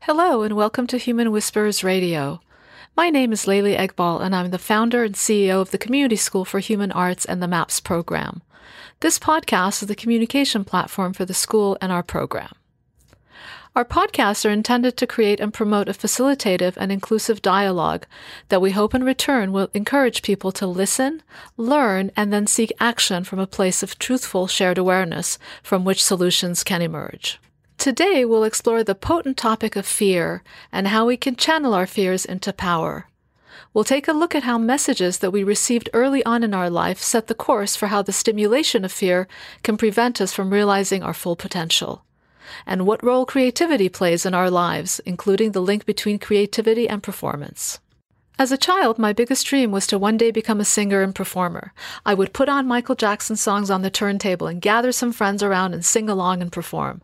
Hello, and welcome to Human Whisperers Radio. My name is Layli Eghbal, and I'm the founder and CEO of the Community School for Human Arts and the MAPS program. This podcast is the communication platform for the school and our program. Our podcasts are intended to create and promote a facilitative and inclusive dialogue that we hope in return will encourage people to listen, learn, and then seek action from a place of truthful shared awareness from which solutions can emerge. Today, we'll explore the potent topic of fear and how we can channel our fears into power. We'll take a look at how messages that we received early on in our life set the course for how the stimulation of fear can prevent us from realizing our full potential, and what role creativity plays in our lives, including the link between creativity and performance. As a child, my biggest dream was to one day become a singer and performer. I would put on Michael Jackson songs on the turntable and gather some friends around and sing along and perform.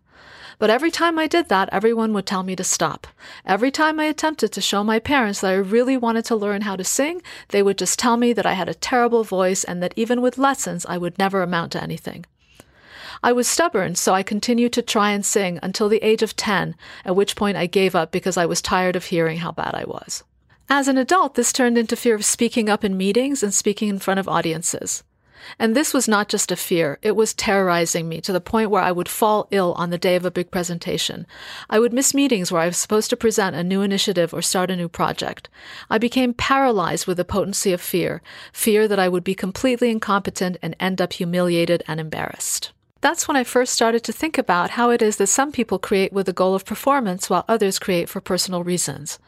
But every time I did that, everyone would tell me to stop. Every time I attempted to show my parents that I really wanted to learn how to sing, they would just tell me that I had a terrible voice and that even with lessons, I would never amount to anything. I was stubborn, so I continued to try and sing until the age of 10, at which point I gave up because I was tired of hearing how bad I was. As an adult, this turned into fear of speaking up in meetings and speaking in front of audiences. And this was not just a fear, it was terrorizing me to the point where I would fall ill on the day of a big presentation. I would miss meetings where I was supposed to present a new initiative or start a new project. I became paralyzed with the potency of fear, fear that I would be completely incompetent and end up humiliated and embarrassed. That's when I first started to think about how it is that some people create with the goal of performance while others create for personal reasons.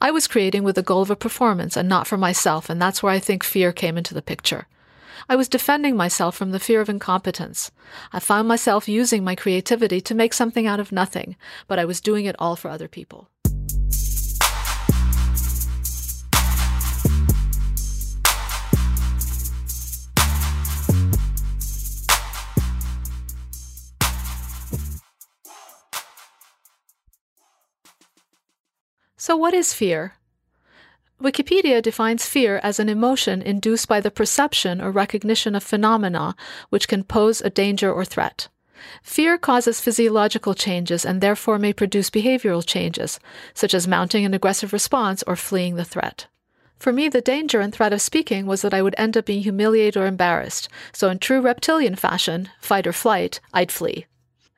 I was creating with the goal of a performance and not for myself, and that's where I think fear came into the picture. I was defending myself from the fear of incompetence. I found myself using my creativity to make something out of nothing, but I was doing it all for other people. So, what is fear? Wikipedia defines fear as an emotion induced by the perception or recognition of phenomena which can pose a danger or threat. Fear causes physiological changes and therefore may produce behavioral changes, such as mounting an aggressive response or fleeing the threat. For me, the danger and threat of speaking was that I would end up being humiliated or embarrassed, so in true reptilian fashion, fight or flight, I'd flee.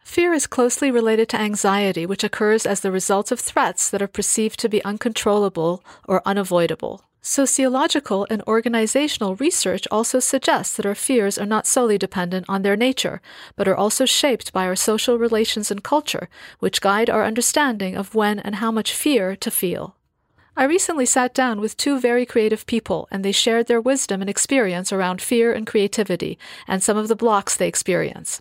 Fear is closely related to anxiety, which occurs as the result of threats that are perceived to be uncontrollable or unavoidable. Sociological and organizational research also suggests that our fears are not solely dependent on their nature, but are also shaped by our social relations and culture, which guide our understanding of when and how much fear to feel. I recently sat down with two very creative people, and they shared their wisdom and experience around fear and creativity and some of the blocks they experience.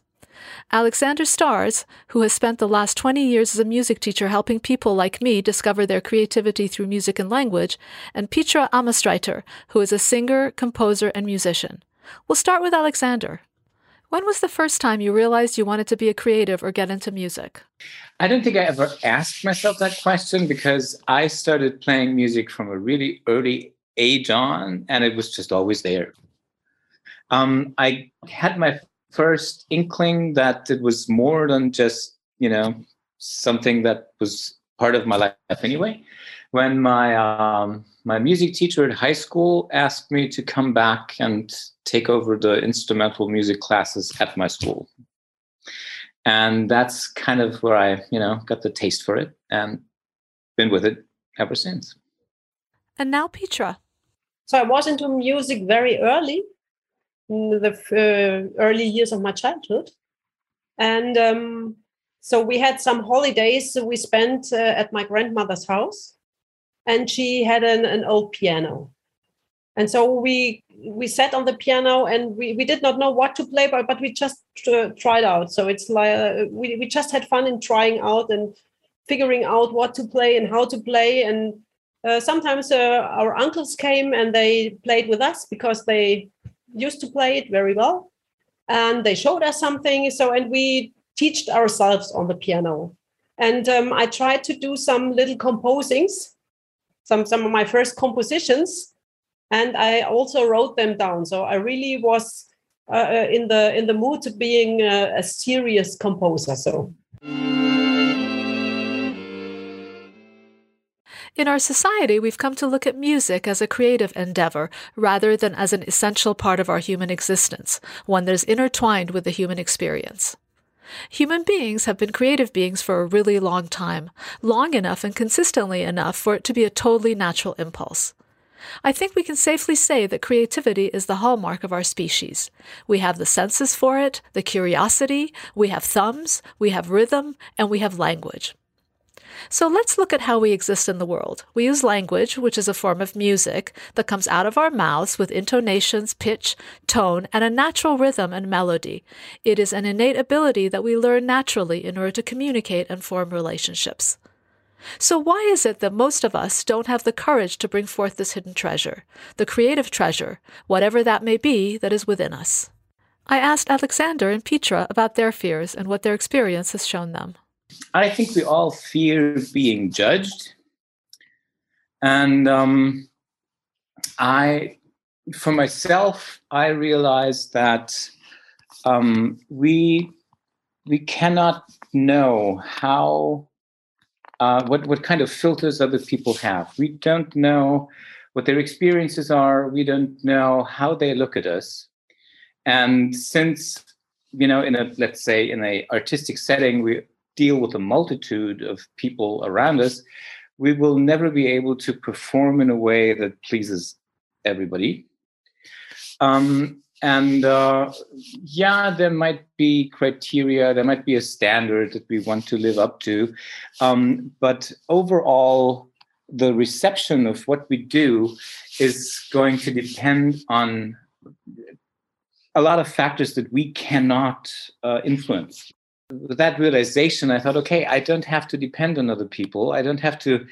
Alexander Stars, who has spent the last 20 years as a music teacher helping people like me discover their creativity through music and language, and Petra Amestreiter, who is a singer, composer, and musician. We'll start with Alexander. When was the first time you realized you wanted to be a creative or get into music? I don't think I ever asked myself that question because I started playing music from a really early age on, and it was just always there. Um, I had my first inkling that it was more than just you know something that was part of my life anyway. When my um, my music teacher at high school asked me to come back and take over the instrumental music classes at my school. And that's kind of where i you know got the taste for it and been with it ever since. And now petra? So i was into music very early. in the uh, early years of my childhood. And um, so we had some holidays we spent uh, at my grandmother's house, and she had an, an old piano. And so we we sat on the piano and we, we did not know what to play, but, but we just uh, tried out. So it's like uh, we, we just had fun in trying out and figuring out what to play and how to play. And uh, sometimes our uncles came and they played with us because they used to play it very well and they showed us something so and we taught ourselves on the piano and um, i tried to do some little composings some some of my first compositions and i also wrote them down so i really was uh, in the in the mood to being a, a serious composer. So. In our society, we've come to look at music as a creative endeavor rather than as an essential part of our human existence, one that is intertwined with the human experience. Human beings have been creative beings for a really long time, long enough and consistently enough for it to be a totally natural impulse. I think we can safely say that creativity is the hallmark of our species. We have the senses for it, the curiosity, we have thumbs, we have rhythm, and we have language. So let's look at how we exist in the world. We use language, which is a form of music that comes out of our mouths with intonations, pitch, tone, and a natural rhythm and melody. It is an innate ability that we learn naturally in order to communicate and form relationships. So, why is it that most of us don't have the courage to bring forth this hidden treasure, the creative treasure, whatever that may be, that is within us? I asked Alexander and Petra about their fears and what their experience has shown them. I think we all fear being judged. And um, I, for myself, I realized that um, we we cannot know how uh, what what kind of filters other people have. We don't know what their experiences are. We don't know how they look at us. And since you know, in a let's say in a artistic setting, we deal with a multitude of people around us, we will never be able to perform in a way that pleases everybody. Um, and uh, yeah, there might be criteria, there might be a standard that we want to live up to. Um, but overall, the reception of what we do is going to depend on a lot of factors that we cannot uh, influence with that realization, I thought, okay, I don't have to depend on other people. I don't have to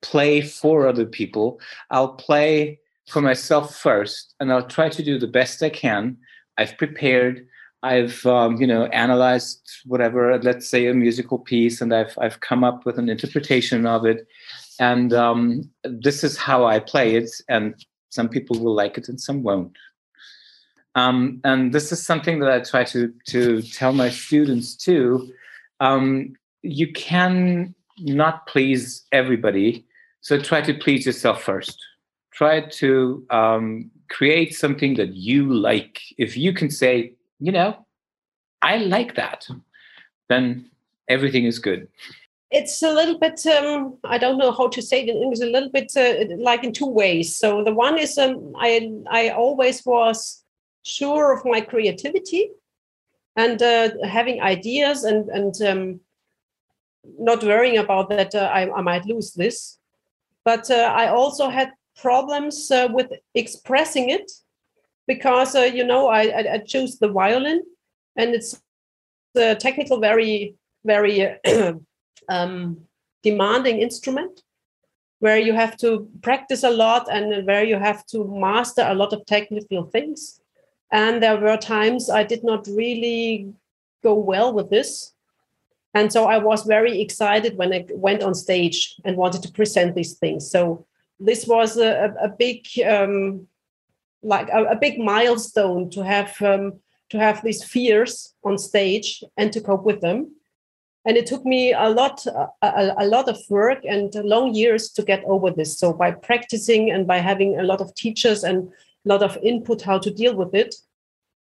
play for other people. I'll play for myself first, and I'll try to do the best I can. I've prepared. I've um, you know analyzed whatever, let's say a musical piece, and I've I've come up with an interpretation of it, and um, this is how I play it. And some people will like it, and some won't. Um, and this is something that I try to to tell my students too. Um, you can not please everybody, so try to please yourself first. Try to um, create something that you like. If you can say, you know, I like that, then everything is good. It's a little bit, um, I don't know how to say it in English, a little bit uh, like in two ways. So the one is um, I, I always was sure of my creativity and uh, having ideas and and um, not worrying about that uh, I, I, might lose this. But uh, i also had problems uh, with expressing it because uh, you know I, I, I, choose the violin and it's a technical very very um, demanding instrument where you have to practice a lot and where you have to master a lot of technical things and there were times I did not really go well with this. And so I was very excited when I went on stage and wanted to present these things. So this was a, a big, um, like a, a, big milestone to have um, to have these fears on stage and to cope with them. And it took me a lot, a, a lot of work and long years to get over this. So by practicing and by having a lot of teachers and a lot of input how to deal with it.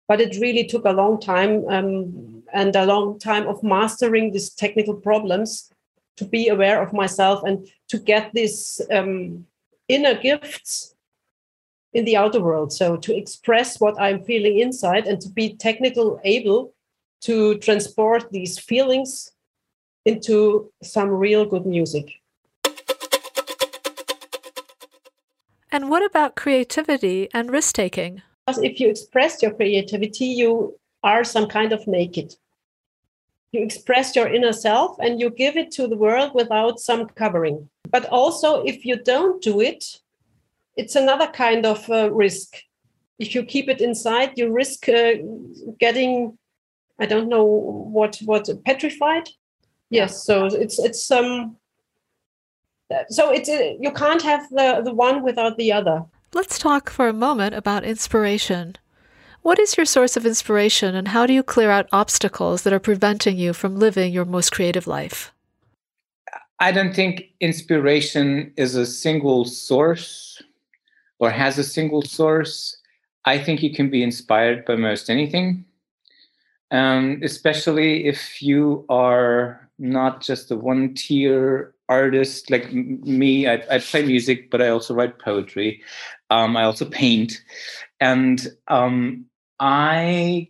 But it really took a long time um, and a long time of mastering these technical problems to be aware of myself and to get these um, inner gifts in the outer world. So to express what I'm feeling inside and to be technical able to transport these feelings into some real good music. And what about creativity and risk taking? If you express your creativity, you are some kind of naked. You express your inner self and you give it to the world without some covering. But also, if you don't do it, it's another kind of uh, risk. If you keep it inside, you risk uh, getting, I don't know what what petrified. Yes, so it's it's um so it's uh, you can't have the the one without the other let's talk for a moment about inspiration What is your source of inspiration, and how do you clear out obstacles that are preventing you from living your most creative life? I don't think inspiration is a single source or has a single source. I think you can be inspired by most anything, um, especially if you are not just a one tier artist like me. I, I, play music, but I also write poetry. Um, I also paint. And um, I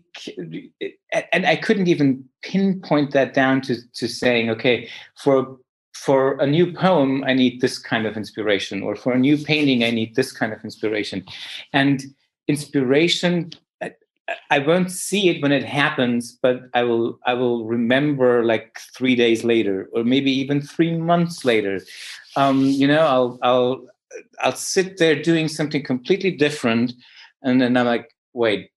and I couldn't even pinpoint that down to to saying, okay, for for a new poem, I need this kind of inspiration, or for a new painting, I need this kind of inspiration. And inspiration, I, won't see it when it happens, but I will I will remember like three days later, or maybe even three months later. Um, you know, I'll I'll I'll sit there doing something completely different, and then I'm like, wait,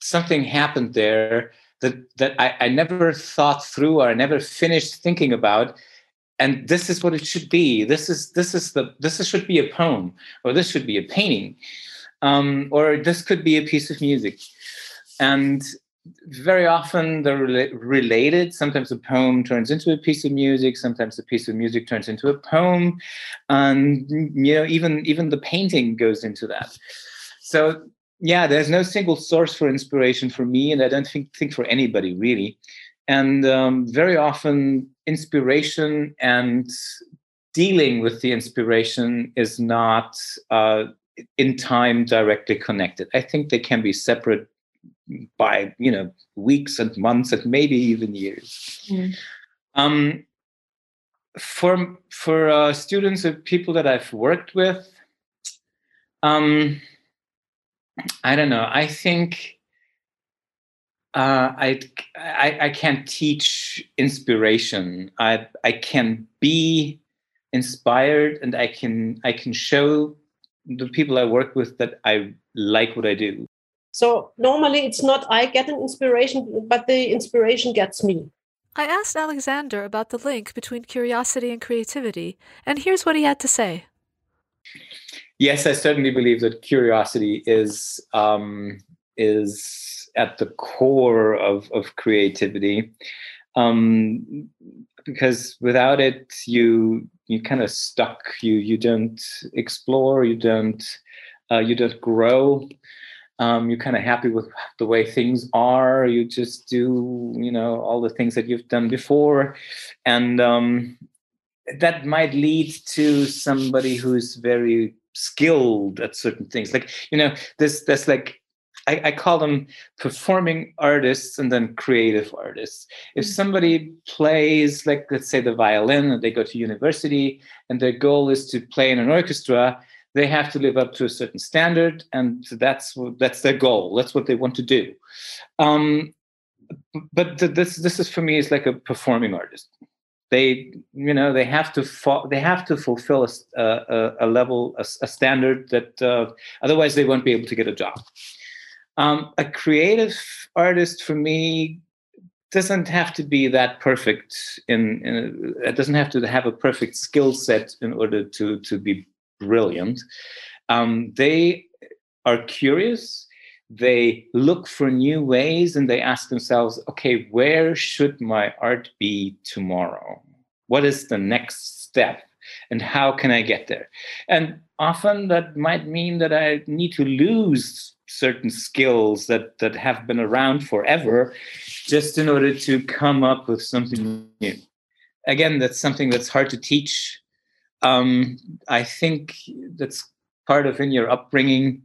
something happened there that that I, I never thought through or I never finished thinking about and this is what it should be this is this is the this is, should be a poem or this should be a painting um, or this could be a piece of music. And very often they're related. Sometimes a poem turns into a piece of music. Sometimes a piece of music turns into a poem. And you know even even the painting goes into that. So yeah there's no single source for inspiration for me and i don't think think for anybody really. And um, very often inspiration and dealing with the inspiration is not uh, in time directly connected. I think they can be separate by you know weeks and months and maybe even years. Mm. Um, for for uh, students and people that I've worked with, um, I don't know. I think uh, I, I, I can't teach inspiration. I I can be inspired, and I can I can show the people I work with that I like what I do. So normally it's not I get an inspiration, but the inspiration gets me. I asked Alexander about the link between curiosity and creativity, and here's what he had to say. Yes, I certainly believe that curiosity is um, is at the core of, of creativity um, because without it you you kind of stuck. You you don't explore you don't uh, you don't grow. Um, you're kind of happy with the way things are. You just do you know all the things that you've done before. And um, that might lead to somebody who's very skilled at certain things. Like you know this that's like I, I, call them performing artists and then creative artists. If mm. somebody plays, like let's say the violin, and they go to university, and their goal is to play in an orchestra, they have to live up to a certain standard, and that's that's their goal. That's what they want to do. Um, but this this is for me is like a performing artist. They you know they have to fo- they have to fulfill a, a, a level a, a standard that uh, otherwise they won't be able to get a job. Um, a creative artist for me doesn't have to be that perfect. In, in it doesn't have to have a perfect skill set in order to to be brilliant. Um, they are curious. They look for new ways, and they ask themselves, "Okay, where should my art be tomorrow? What is the next step?" and how can I get there? And often that might mean that I need to lose certain skills that that have been around forever just in order to come up with something new. Again that's something that's hard to teach. Um, i think that's part of in your upbringing.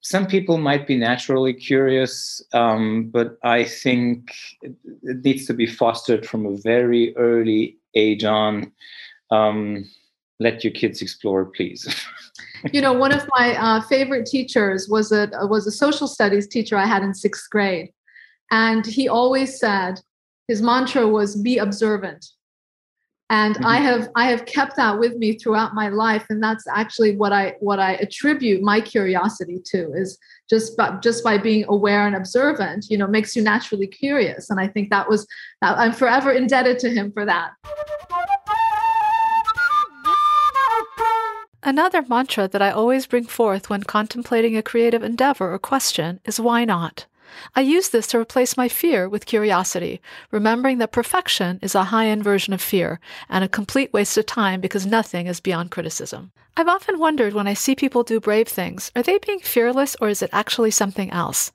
Some people might be naturally curious um, but i think it, it, needs to be fostered from a very early age on. Um, let your kids explore please you know, one of my uh, favorite teachers was a was a social studies teacher I had in sixth grade, and he always said his mantra was "Be observant." And mm-hmm. I have I have kept that with me throughout my life, and that's actually what I what I attribute my curiosity to is just by, just by being aware and observant, you know, makes you naturally curious. And I think that was I'm forever indebted to him for that. Another mantra that I always bring forth when contemplating a creative endeavor or question is why not? I use this to replace my fear with curiosity, remembering that perfection is a high end version of fear and a complete waste of time because nothing is beyond criticism. I've often wondered when I see people do brave things, are they being fearless or is it actually something else?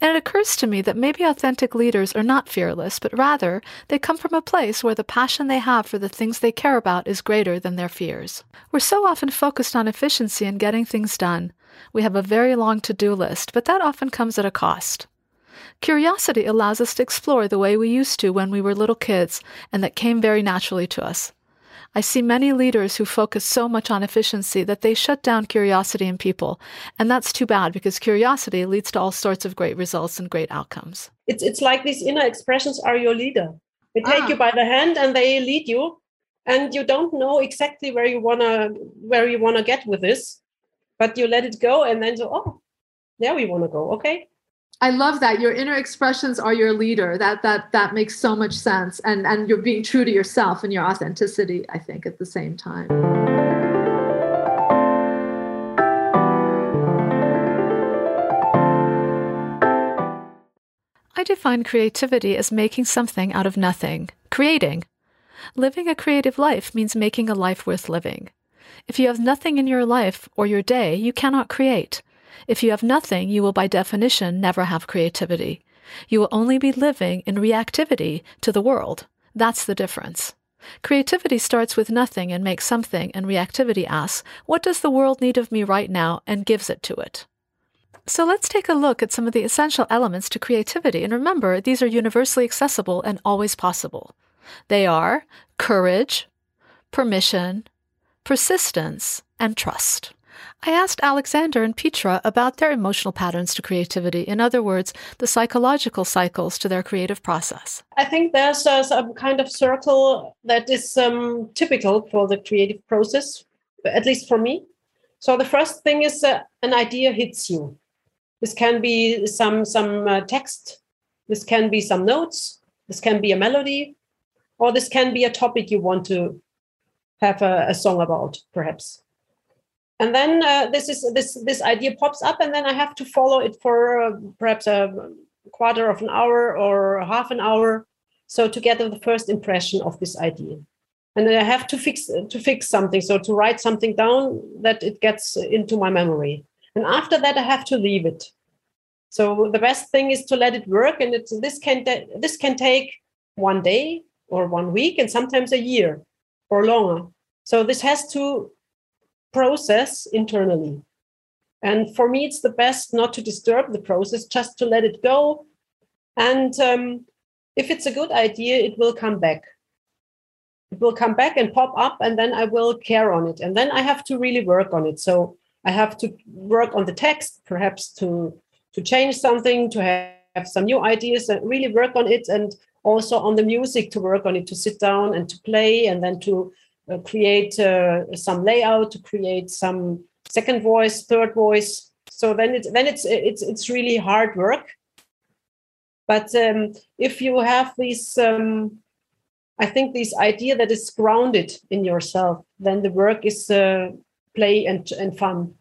And it occurs to me that maybe authentic leaders are not fearless, but rather they come from a place where the passion they have for the things they care about is greater than their fears. We're so often focused on efficiency and getting things done. We have a very long to do list, but that often comes at a cost. Curiosity allows us to explore the way we used to when we were little kids, and that came very naturally to us. I see many leaders who focus so much on efficiency that they shut down curiosity in people. And that's too bad because curiosity leads to all sorts of great results and great outcomes. It's, it's like these inner expressions are your leader. They take ah. you by the hand and they lead you. And you don't know exactly where you wanna where you wanna get with this, but you let it go and then so oh, there we wanna go. Okay, I love that your inner expressions are your leader. That that that makes so much sense, and and you're being true to yourself and your authenticity. I think at the same time. I define creativity as making something out of nothing, creating. Living a creative life means making a life worth living. If you have nothing in your life or your day, you cannot create. If you have nothing, you will by definition never have creativity. You will only be living in reactivity to the world. That's the difference. Creativity starts with nothing and makes something, and reactivity asks, What does the world need of me right now? and gives it to it. So let's take a look at some of the essential elements to creativity, and remember, these are universally accessible and always possible. They are courage, permission, persistence, and trust. I asked Alexander and Petra about their emotional patterns to creativity. In other words, the psychological cycles to their creative process. I think there's a, a kind of circle that is um, typical for the creative process, at least for me. So the first thing is uh, an idea hits you. This can be some some uh, text. This can be some notes. This can be a melody, or this can be a topic you want to have a, a song about, perhaps and then uh, this is this this idea pops up and then i have to follow it for uh, perhaps a quarter of an hour or half an hour. So to get the first impression of this idea. And then i have to fix to fix something. So to write something down that it gets into my memory. And after that i have to leave it. So the best thing is to let it work and it's this can this can take one day or one week and sometimes a year or longer. So this has to process internally. And for me, it's the best not to disturb the process, just to let it go. And um, if it's a good idea, it will come back. It will come back and pop up, and then I will care on it. And then I have to really work on it. So I have to work on the text, perhaps to to change something, to have, have some new ideas, and really work on it, and also on the music to work on it, to sit down and to play, and then to create uh, some layout, to create some second voice, third voice. So then it's then it's it's it's really hard work. But um, if you have this, um, I think this idea that is grounded in yourself, then the work is uh, play and and fun,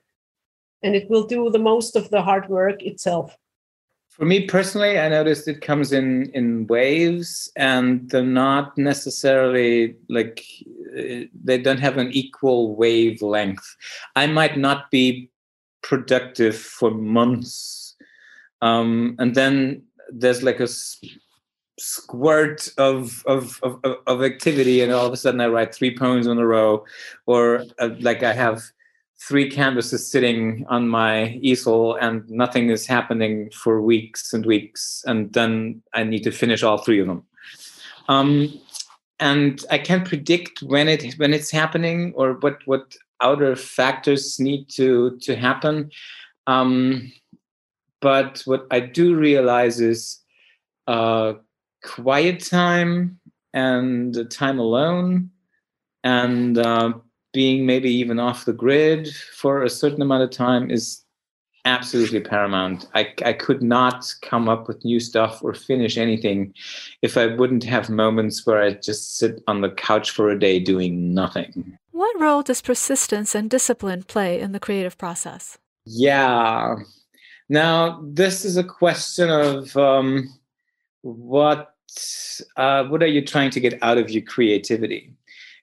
and it will do the most of the hard work itself. For me personally, I noticed it comes in in waves, and they're not necessarily like uh, they don't have an equal wavelength. I might not be productive for months, um, and then there's like a squirt of, of of of activity, and all of a sudden I write three poems in a row, or uh, like I have three canvases sitting on my easel and nothing is happening for weeks and weeks and then i need to finish all three of them. Um, and i can't predict when it when it's happening or what what outer factors need to to happen. Um, but what i do realize is uh, quiet time and time alone and uh, being maybe even off the grid for a certain amount of time is absolutely paramount. I, I could not come up with new stuff or finish anything if I wouldn't have moments where I just sit on the couch for a day doing nothing. What role does persistence and discipline play in the creative process? Yeah. Now, this is a question of um, what uh, what are you trying to get out of your creativity?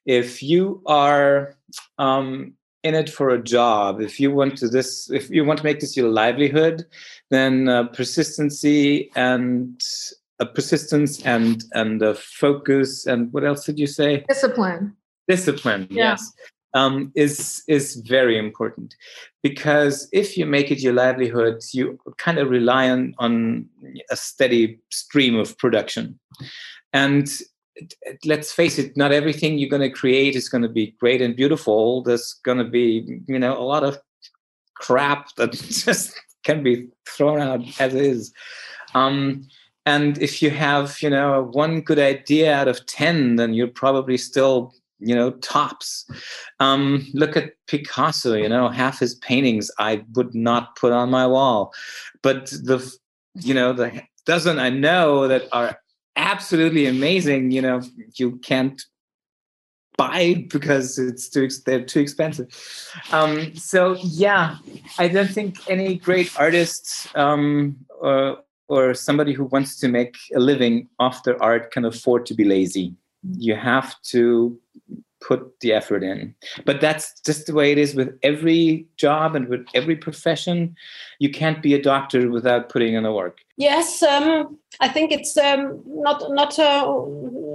If you are um, in it for a job, if you want to this, if you want to make this your livelihood, then uh, persistency and uh, persistence and and uh, focus and what else did you say? Discipline. Discipline. Yeah. Yes um, is is very important because if you make it your livelihood, you kind of rely on on a steady stream of production, and let's face it, not everything you're going to create is going to be great and beautiful. There's going to be you know a lot of crap that just can be thrown out as is. Um, and if you have you know one good idea out of 10 then you're probably still you know tops um, look at picasso you know half his paintings i would not put on my wall but the you know the dozen i know that are absolutely amazing you know you can't buy because it's too they're too expensive. Um, so yeah i don't think any great artist um, or, or somebody who wants to make a living off their art can afford to be lazy. You have to put the effort in. But that's just the way it is with every job and with every profession. You can't be a doctor without putting in the work yes um, i think it's um, not not uh,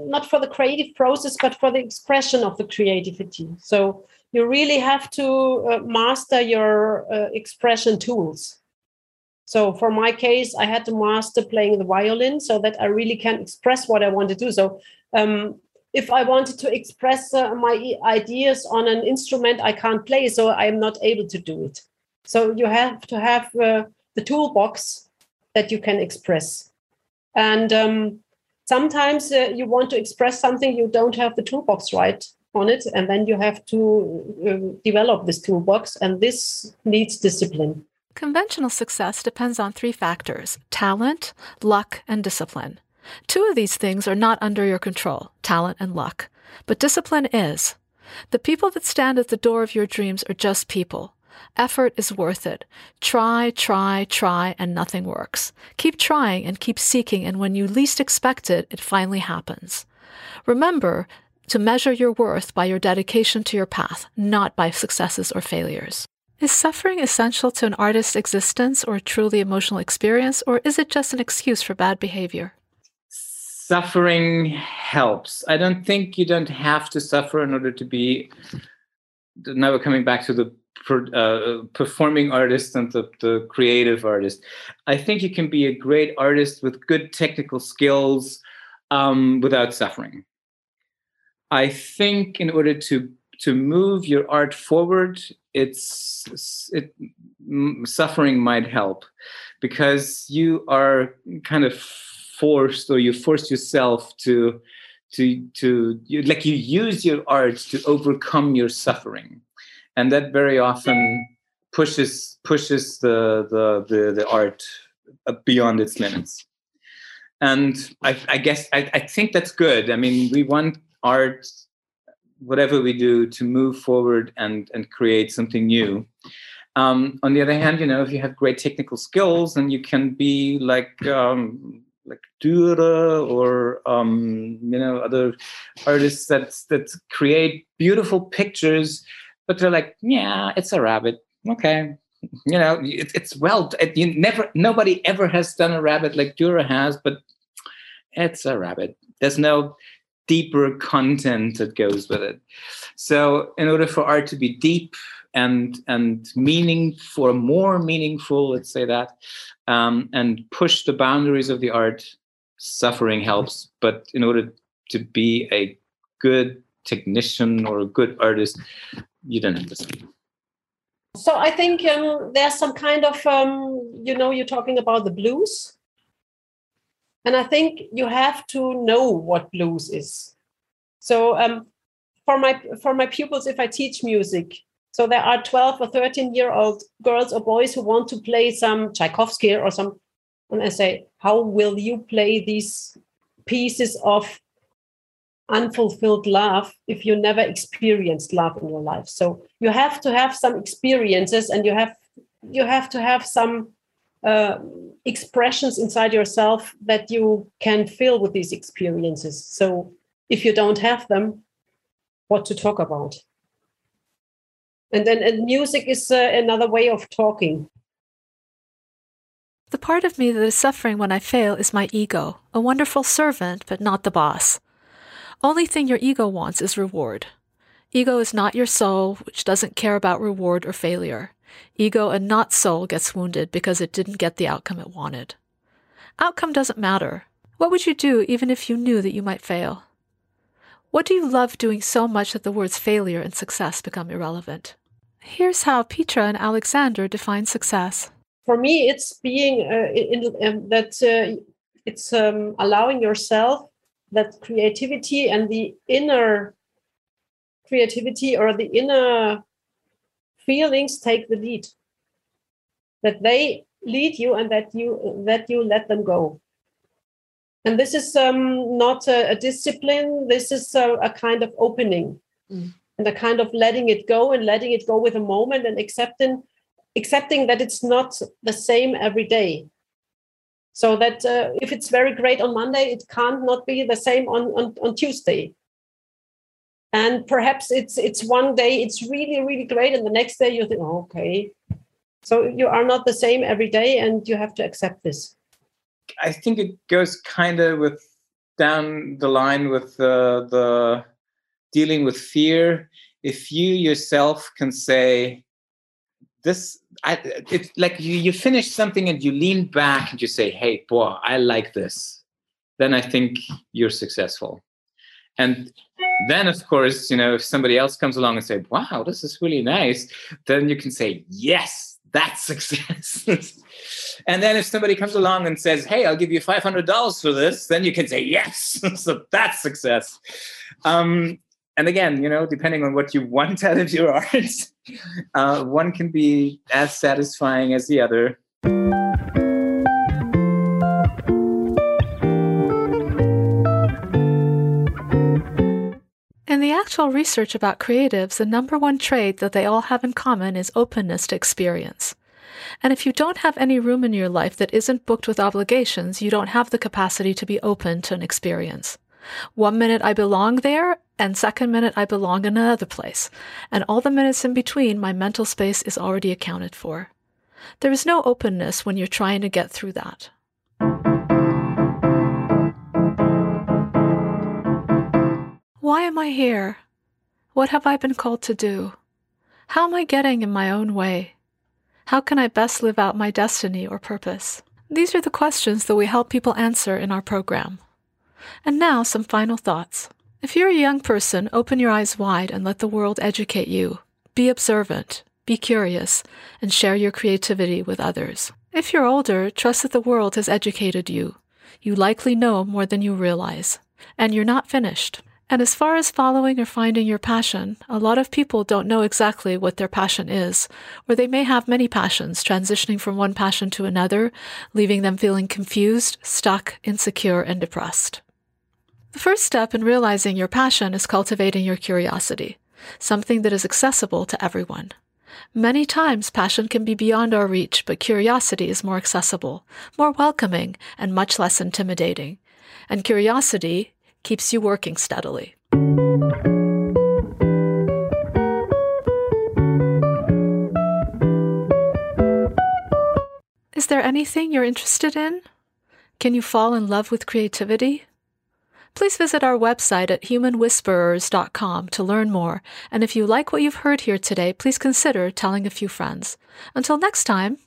not for the creative process but for the expression of the creativity. So you really have to uh, master your uh, expression tools. So for my case i had to master playing the violin so that i really can express what i want to do. So um, if I wanted to express uh, my ideas on an instrument I can't play, so I'm not able to do it. So you have to have uh, the toolbox that you can express. And um, sometimes uh, you want to express something, you don't have the toolbox right on it, and then you have to uh, develop this toolbox, and this needs discipline. Conventional success depends on three factors talent, luck, and discipline. Two of these things are not under your control talent and luck, but discipline is. The people that stand at the door of your dreams are just people. Effort is worth it. Try, try, try, and nothing works. Keep trying and keep seeking, and when you least expect it, it finally happens. Remember to measure your worth by your dedication to your path, not by successes or failures. Is suffering essential to an artist's existence or a truly emotional experience, or is it just an excuse for bad behavior? suffering helps. I don't think you don't have to suffer in order to be. Now we're coming back to the uh, performing artist and the, the creative artist. I think you can be a great artist with good technical skills um, without suffering. I think in order to to move your art forward, it's it suffering might help because you are kind of forced or you force yourself to to to you, like you use your art to overcome your suffering and that very often pushes pushes the the the, the art beyond its limits. And i, I guess I, I think that's good. I mean we want art whatever we do to move forward and and create something new. Um, on the other hand you know if you have great technical skills then you can be like um, like Dürer or um, you know other artists that that create beautiful pictures, but they're like, yeah, it's a rabbit. Okay, you know, it, it's well, it, you never, nobody ever has done a rabbit like Dürer has, but it's a rabbit. There's no deeper content that goes with it. So, in order for art to be deep and and meaning for more meaningful, let's say that, um, and push the boundaries of the art, suffering helps. But in order to be a good technician or a good artist, you don't suffer. So I think um, there's some kind of, um, you know, you're talking about the blues. And I think you have to know what blues is. So um, for my for my pupils, if I teach music, so there are 12 or 13 year old girls or boys who want to play some Tchaikovsky or some, and I say, how will you play these pieces of unfulfilled love if you never experienced love in your life. So you have to have some experiences and you have you have to have some uh, expressions inside yourself that you can fill with these experiences. So if you don't have them what to talk about? And then and music is uh, another way of talking. The part of me that is suffering when I fail is my ego, a wonderful servant, but not the boss. Only thing your ego wants is reward. Ego is not your soul, which doesn't care about reward or failure. Ego and not soul gets wounded because it didn't get the outcome it wanted. Outcome doesn't matter. What would you do even if you knew that you might fail? What do you love doing so much that the words failure and success become irrelevant? Here's how Petra and Alexander define success for me it's being uh, in, um, that uh, it's um, allowing yourself that creativity and the inner creativity or the inner feelings take the lead. That they lead you and that you that you let them go. And this is um, not a, a, discipline. This is a, a kind of opening mm. and a kind of letting it go and letting it go with a moment and accepting accepting that it's not the same every day so that uh, if it's very great on monday it can't not be the same on, on, on tuesday. And perhaps it's it's one day it's really really great and the next day you think oh, okay. So you are not the same every day and you have to accept this. I think it goes kind of with down the line with uh, the dealing with fear. If you yourself can say this I, it's like you, you finish something and you lean back and you say hey boy i like this. Then i think you're successful. And then of course you know if somebody else comes along and say wow this is really nice then you can say yes that's success. And then if somebody comes along and says hey i'll give you $500 for this then you can say yes so that's success. Um, and again, you know, depending on what you want out of your art, uh, one can be as satisfying as the other. In the actual research about creatives, the number one trait that they all have in common is openness to experience. And if you don't have any room in your life that isn't booked with obligations, you don't have the capacity to be open to an experience. One minute I belong there, and second minute I belong in another place, and all the minutes in between my mental space is already accounted for. There is no openness when you're trying to get through that. Why am I here? What have I been called to do? How am I getting in my own way? How can I best live out my destiny or purpose? These are the questions that we help people answer in our program. And now, some final thoughts. If you're a young person, open your eyes wide and let the world educate you. Be observant, be curious, and share your creativity with others. If you're older, trust that the world has educated you. You likely know more than you realize, and you're not finished. And as far as following or finding your passion, a lot of people don't know exactly what their passion is, or they may have many passions, transitioning from one passion to another, leaving them feeling confused, stuck, insecure, and depressed. The first step in realizing your passion is cultivating your curiosity, something that is accessible to everyone. Many times, passion can be beyond our reach, but curiosity is more accessible, more welcoming, and much less intimidating. And curiosity keeps you working steadily. Is there anything you're interested in? Can you fall in love with creativity? Please visit our website at humanwhisperers.com to learn more. And if you like what you've heard here today, please consider telling a few friends. Until next time.